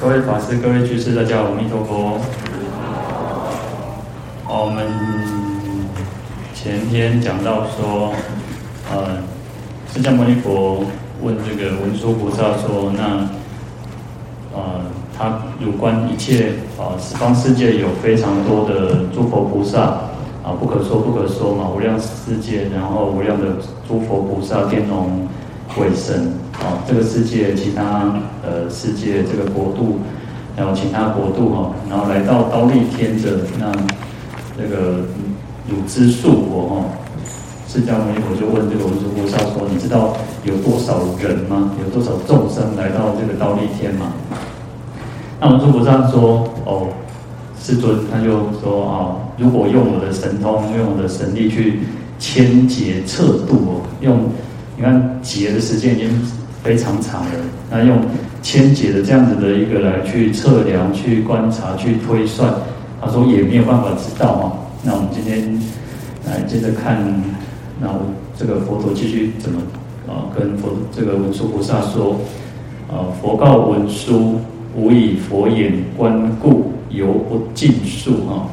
各位法师、各位居士，大家好，阿弥陀佛。我们前天讲到说，呃，释迦牟尼佛问这个文殊菩萨说，那，呃，他有关一切啊，十方世界有非常多的诸佛菩萨啊，不可说不可说嘛，无量世界，然后无量的诸佛菩萨、天龙。鬼神哦，这个世界其他呃世界这个国度，还有其他国度哈，然后来到刀利天者，那这个汝知数佛哈，释迦牟尼佛就问这个文殊菩萨说：“你知道有多少人吗？有多少众生来到这个刀利天吗？”那文殊菩萨说：“哦，世尊，他就说啊，如果用我的神通，用我的神力去千劫测度哦，用。”你看劫的时间已经非常长了，那用千劫的这样子的一个来去测量、去观察、去推算，他说也没有办法知道啊。那我们今天来接着看，那我这个佛陀继续怎么啊跟佛这个文殊菩萨说啊？佛告文殊：吾以佛眼观故，犹不尽数啊。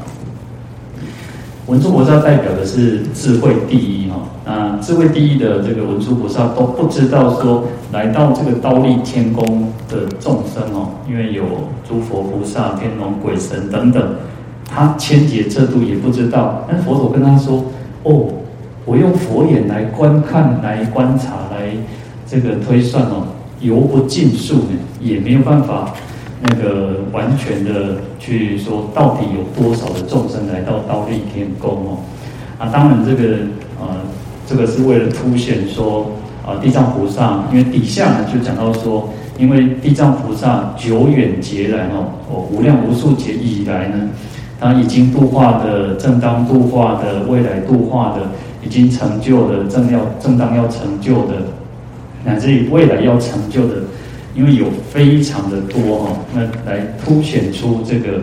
文殊菩萨代表的是智慧第一哈，那智慧第一的这个文殊菩萨都不知道说，来到这个刀立天宫的众生哦，因为有诸佛菩萨、天龙鬼神等等，他千劫测度也不知道。但佛陀跟他说：“哦，我用佛眼来观看、来观察、来这个推算哦，犹不尽数呢，也没有办法。”那个完全的去说，到底有多少的众生来到忉利天宫哦？啊，当然这个呃，这个是为了凸显说啊，地藏菩萨，因为底下呢就讲到说，因为地藏菩萨久远劫来哦，哦无量无数劫以来呢，他已经度化的、正当度化的、未来度化的、已经成就的、正要正当要成就的，乃至于未来要成就的。因为有非常的多哈，那来凸显出这个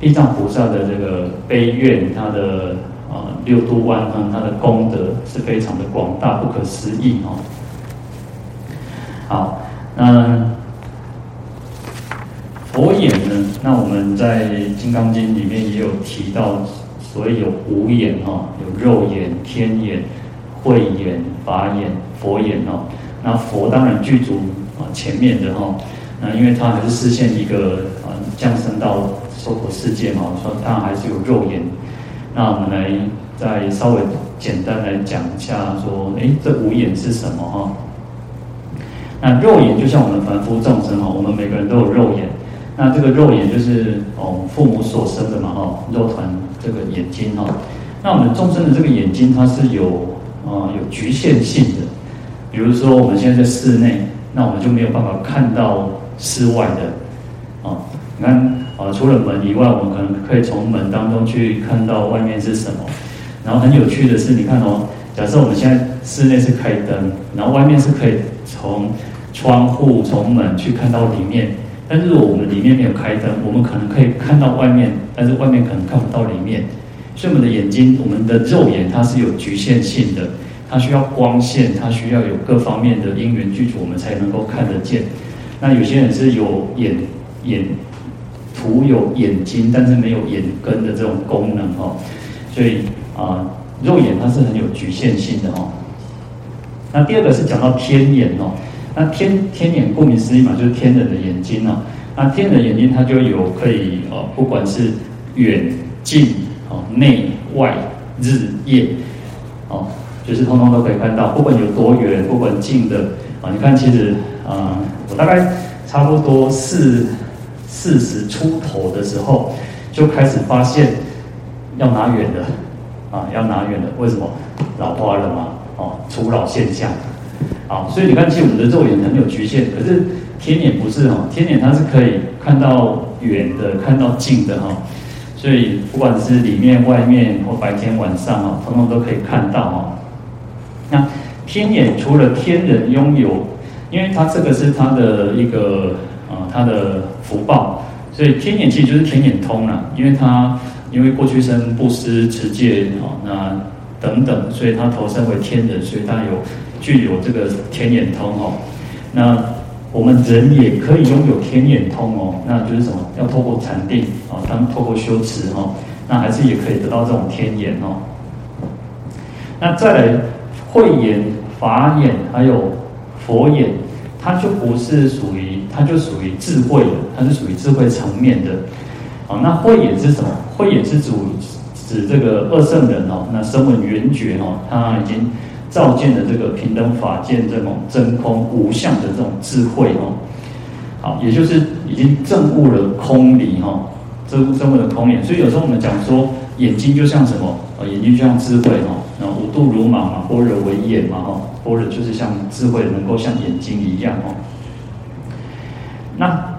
地藏菩萨的这个悲愿，他的啊六度万行，他的功德是非常的广大，不可思议哈。好，那佛眼呢？那我们在《金刚经》里面也有提到，所以有五眼哈，有肉眼、天眼、慧眼、法眼、佛眼哦。那佛当然具足。前面的哈，那因为他还是示现一个啊降生到娑婆世界嘛，说他还是有肉眼。那我们来再稍微简单来讲一下，说，哎，这五眼是什么哈？那肉眼就像我们凡夫众生哈，我们每个人都有肉眼。那这个肉眼就是哦父母所生的嘛哈，肉团这个眼睛哈。那我们众生的这个眼睛它是有啊有局限性的，比如说我们现在在室内。那我们就没有办法看到室外的，啊，你看啊，除了门以外，我们可能可以从门当中去看到外面是什么。然后很有趣的是，你看哦，假设我们现在室内是开灯，然后外面是可以从窗户、从门去看到里面。但是我们里面没有开灯，我们可能可以看到外面，但是外面可能看不到里面。所以我们的眼睛，我们的肉眼，它是有局限性的。它需要光线，它需要有各方面的因缘具足，我们才能够看得见。那有些人是有眼眼图有眼睛，但是没有眼根的这种功能哦。所以啊，肉眼它是很有局限性的哦。那第二个是讲到天眼哦。那天天眼顾名思义嘛，就是天人的眼睛哦。那天人的眼睛它就有可以哦，不管是远近哦，内外日夜哦。就是通通都可以看到，不管有多远，不管近的啊，你看，其实啊，我大概差不多四四十出头的时候，就开始发现要拿远的啊，要拿远的，为什么？老花了嘛，哦，初老现象，啊，所以你看，其实我们的肉眼很有局限，可是天眼不是哦，天眼它是可以看到远的，看到近的哈，所以不管是里面、外面或白天、晚上啊，通通都可以看到哈。那天眼除了天人拥有，因为他这个是他的一个啊，他的福报，所以天眼其实就是天眼通了。因为他因为过去生布施持戒啊，那等等，所以他投身为天人，所以他有具有这个天眼通哦。那我们人也可以拥有天眼通哦，那就是什么？要透过禅定啊，当透过修持哈，那还是也可以得到这种天眼哦。那再来慧眼、法眼还有佛眼，它就不是属于，它就属于智慧的，它是属于智慧层面的。啊，那慧眼是什么？慧眼是指指这个二圣人哦，那声闻缘觉哦，他已经。照见的这个平等法见这种真空无相的这种智慧哦，好，也就是已经证悟了空理哈，证证悟了空眼。所以有时候我们讲说，眼睛就像什么？呃，眼睛就像智慧哈，那五度如芒嘛，般若为眼嘛哈，般若就是像智慧，能够像眼睛一样哦。那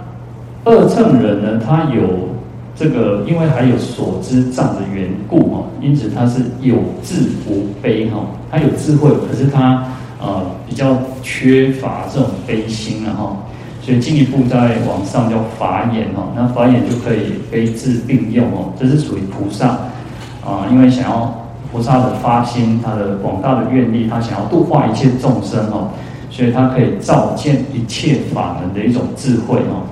二乘人呢，他有。这个因为还有所知障的缘故哈，因此他是有智无悲哈，他有智慧，可是他呃比较缺乏这种悲心了哈，所以进一步再往上叫法眼哈，那法眼就可以悲智并用哦，这是属于菩萨啊，因为想要菩萨的发心，他的广大的愿力，他想要度化一切众生哦，所以他可以照见一切法门的一种智慧哦。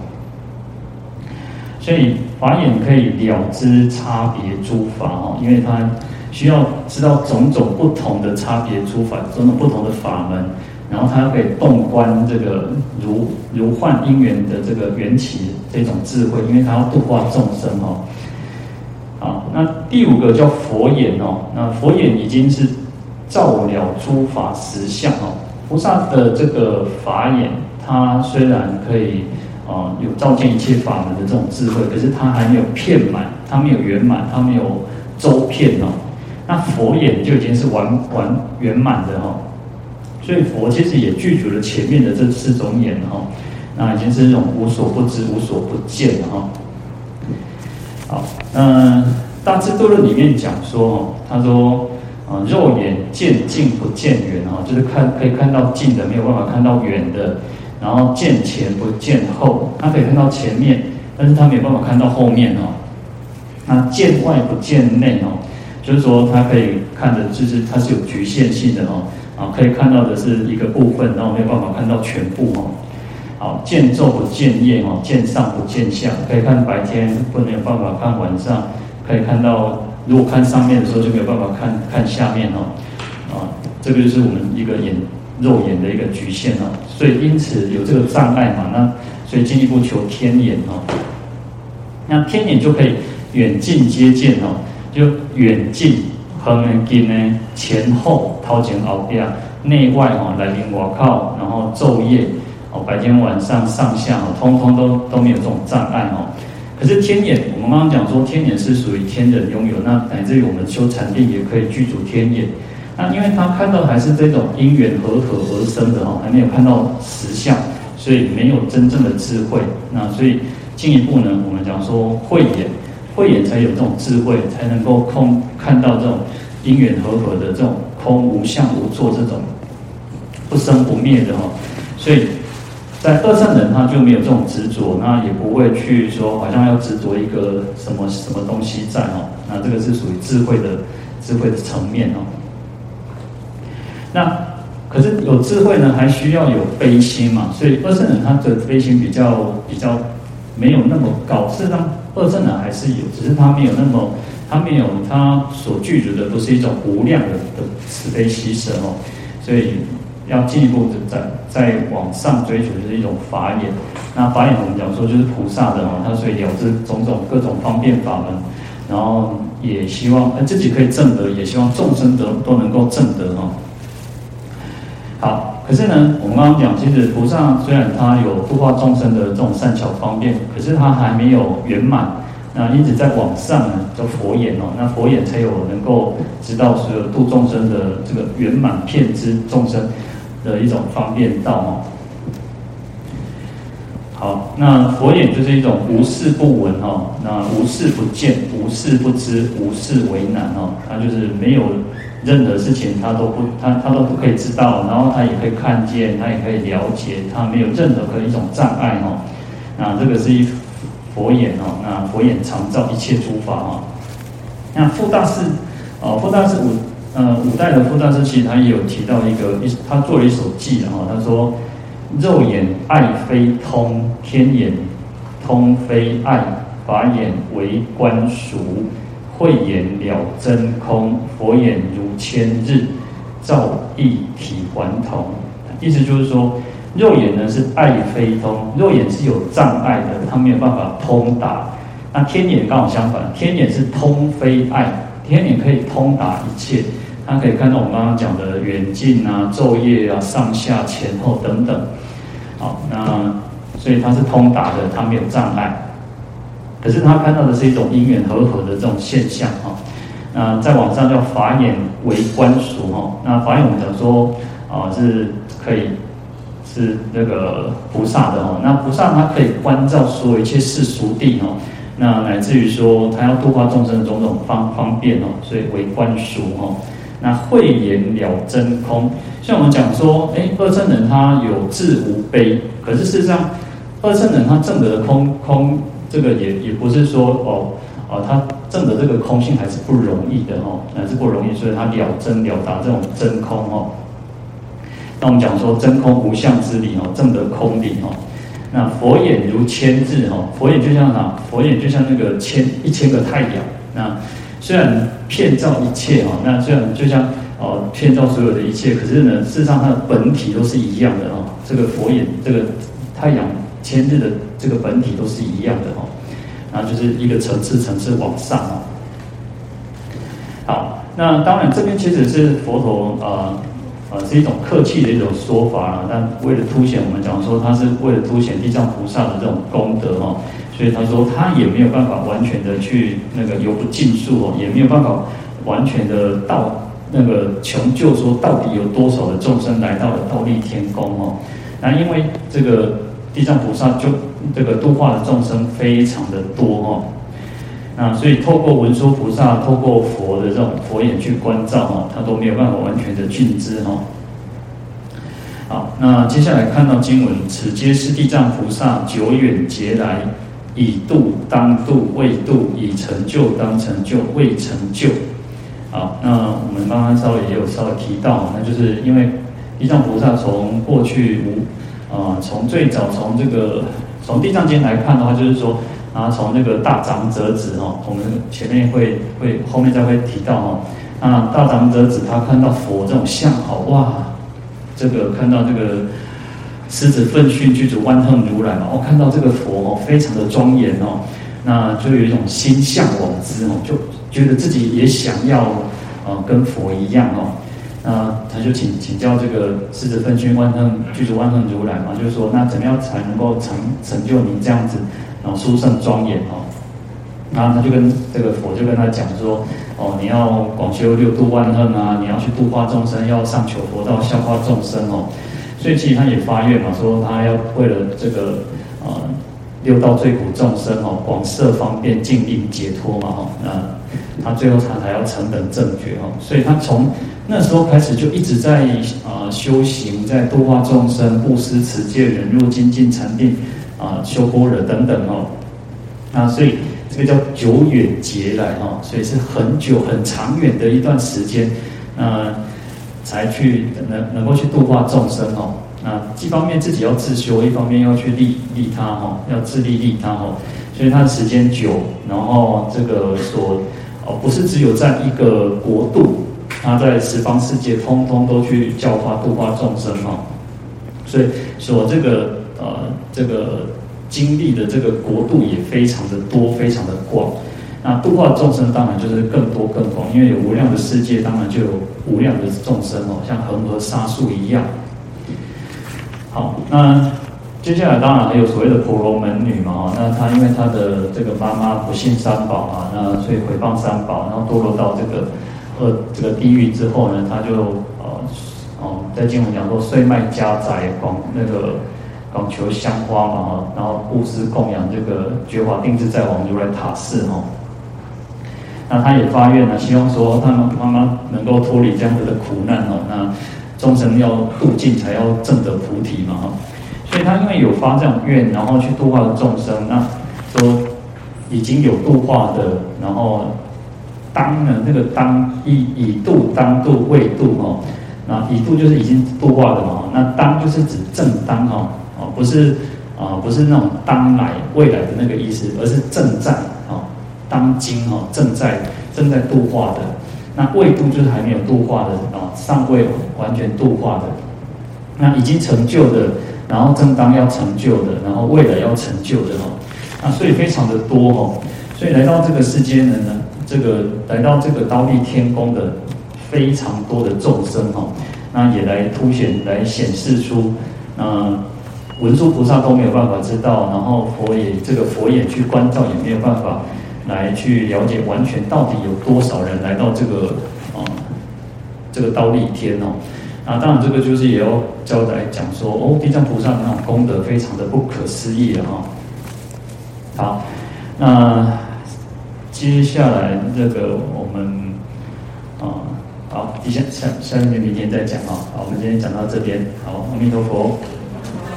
所以法眼可以了知差别诸法哦，因为他需要知道种种不同的差别诸法，种种不同的法门，然后他可以洞观这个如如幻因缘的这个缘起这种智慧，因为他要度化众生哦。好，那第五个叫佛眼哦，那佛眼已经是照了诸法实相哦。菩萨的这个法眼，它虽然可以。啊，有照见一切法门的这种智慧，可是它还没有片满，它没有圆满，它没有周遍哦。那佛眼就已经是完完圆满的哈，所以佛其实也具足了前面的这四种眼哈，那已经是这种无所不知、无所不见的哈。好，那大智度论里面讲说哦，他说啊，肉眼见近不见远哦，就是看可以看到近的，没有办法看到远的。然后见前不见后，他可以看到前面，但是他没有办法看到后面哦。那见外不见内哦，就是说他可以看的，就是它是有局限性的哦。啊，可以看到的是一个部分，然后没有办法看到全部哦。好，见昼不见夜哦，见上不见下，可以看白天，不没有办法看晚上，可以看到，如果看上面的时候就没有办法看看下面哦。啊，这个就是我们一个眼。肉眼的一个局限哦，所以因此有这个障碍嘛，那所以进一步求天眼哦，那天眼就可以远近皆见哦，就远近横近呢，前后头前后边内外哦，来临外靠，然后昼夜哦，白天晚上上下哦，通通都都没有这种障碍哦。可是天眼，我们刚刚讲说天眼是属于天人拥有，那乃至于我们修禅定也可以具足天眼。那因为他看到还是这种因缘和合而生的哈，还没有看到实相，所以没有真正的智慧。那所以进一步呢，我们讲说慧眼，慧眼才有这种智慧，才能够空看到这种因缘和合的这种空无相无作这种不生不灭的哈。所以在二圣人他就没有这种执着，那也不会去说好像要执着一个什么什么东西在哦。那这个是属于智慧的智慧的层面哦。那可是有智慧呢，还需要有悲心嘛，所以二圣人他的悲心比较比较没有那么高。事实上，二圣人还是有，只是他没有那么，他没有他所具足的不是一种无量的的慈悲喜舍哦。所以要进一步的再再往上追求，就是一种法眼。那法眼我们讲说就是菩萨的哦，他所以了知种种各种方便法门，然后也希望自己可以证得，也希望众生得都能够证得哦。好，可是呢，我们刚刚讲，其实菩萨虽然他有度化众生的这种善巧方便，可是他还没有圆满。那因此在往上呢，叫佛眼哦，那佛眼才有能够知道所有度众生的这个圆满遍知众生的一种方便道哦。好，那佛眼就是一种无事不闻哦，那无事不见，无事不知，无事为难哦，它就是没有。任何事情他都不，他他都不可以知道，然后他也可以看见，他也可以了解，他没有任何的一种障碍哦。那这个是一佛眼哦，那佛眼常照一切诸法哦。那复大师哦，复大师五呃五代的傅大师其实他也有提到一个一，他做了一首偈哈，他说肉眼爱非通，天眼通非爱，法眼为观俗，慧眼了真空，佛眼如千日，照一体还同。意思就是说，肉眼呢是爱非通，肉眼是有障碍的，它没有办法通达。那天眼刚好相反，天眼是通非爱，天眼可以通达一切，它可以看到我们刚刚讲的远近啊、昼夜啊、上下前后等等。好，那所以它是通达的，它没有障碍。可是他看到的是一种因缘和合的这种现象哈。那在网上叫法眼为观俗哈。那法眼我们讲说啊是可以是那个菩萨的哈。那菩萨他可以关照所有一切世俗地哈。那乃至于说他要度化众生的种种方方便哦，所以为观俗哈。那慧眼了真空，像我们讲说，哎，二乘人他有智无悲，可是事实上，二乘人他证得的空空。这个也也不是说哦哦，他证得这个空性还是不容易的哦，还是不容易，所以他了真了达这种真空哦。那我们讲说真空无相之理哦，证得空理哦。那佛眼如千日哦，佛眼就像哪？佛眼就像那个千一千个太阳。那虽然遍照一切哦，那虽然就像哦遍照所有的一切，可是呢，事实上它的本体都是一样的哦。这个佛眼，这个太阳。千日的这个本体都是一样的哦，然后就是一个层次层次往上哦。好，那当然这边其实是佛陀呃呃是一种客气的一种说法啊，但为了凸显我们讲说他是为了凸显地藏菩萨的这种功德哦，所以他说他也没有办法完全的去那个由不尽数哦，也没有办法完全的到那个穷究说到底有多少的众生来到了忉利天宫哦，那因为这个。地藏菩萨就这个度化的众生非常的多哦，那所以透过文殊菩萨，透过佛的这种佛眼去观照哦，他都没有办法完全的尽知哦。好，那接下来看到经文，此皆是地藏菩萨久远劫来以度当度未度，以成就当成就未成就。好，那我们刚刚稍微也有稍微提到，那就是因为地藏菩萨从过去无。啊，从最早从这个从地藏经来看的话，就是说啊，从那个大长者子哈，我们前面会会后面再会提到哈，那，大长者子他看到佛这种相好哇，这个看到这个狮子奋迅具足万恨如来嘛，我看到这个佛哦，非常的庄严哦，那就有一种心向往之哦，就觉得自己也想要啊跟佛一样哦。那他就请请教这个狮子奋迅万恨具足万恨如来嘛，就是说那怎么样才能够成成就您这样子，然后殊胜庄严哦？然后他就跟这个佛就跟他讲说，哦，你要广修六度万恨啊，你要去度化众生，要上求佛道，消化众生哦。所以其实他也发愿嘛，说他要为了这个呃六道最苦众生哦，广设方便，尽力解脱嘛哈。那他最后他才要成等正觉哦，所以他从。那时候开始就一直在啊、修行，在度化众生、布施、持戒、忍辱、精进、禅定啊、修般若等等哦。那所以这个叫久远劫来哦，所以是很久很长远的一段时间，那才去能能够去度化众生哦。那一方面自己要自修，一方面要去利利他哈，要自利利他哈。所以他的时间久，然后这个所哦不是只有在一个国度。他在十方世界，通通都去教化度化众生哈，所以所这个呃这个经历的这个国度也非常的多，非常的广。那度化众生当然就是更多更广，因为有无量的世界，当然就有无量的众生哦，像恒河沙数一样。好，那接下来当然还有所谓的婆罗门女嘛，那她因为她的这个妈妈不信三宝啊，那所以回谤三宝，然后堕落到这个。呃，这个地狱之后呢，她就呃哦，在经文讲说，遂卖家宅，广那个广求香花嘛哈，然后布施供养这个觉华定自在王如来塔寺哈。那他也发愿呢，希望说他们妈妈能够脱离这样子的苦难哦。那众生要度尽才要证得菩提嘛哈。所以他因为有发这样愿，然后去度化众生，那说已经有度化的，然后。当呢，那个当以以度当度未度哦，那已度就是已经度化的嘛，那那当就是指正当哦，哦不是啊、不是那种当来未来的那个意思，而是正在哦，当今哦正在正在度化的。那未度就是还没有度化的啊，尚未完全度化的。那已经成就的，然后正当要成就的，然后未来要成就的哦。那所以非常的多哦。所以来到这个世间人呢，这个来到这个忉利天宫的非常多的众生哦。那也来凸显、来显示出，呃，文殊菩萨都没有办法知道，然后佛也这个佛眼去观照也没有办法来去了解完全到底有多少人来到这个啊、这个忉利天哦。啊，当然这个就是也要交代讲说，哦，地藏菩萨那种功德非常的不可思议的哈。好，那接下来这个我们啊，好，底下下下面明天再讲啊。好，我们今天讲到这边，好，阿弥陀佛。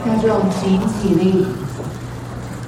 大众请起立。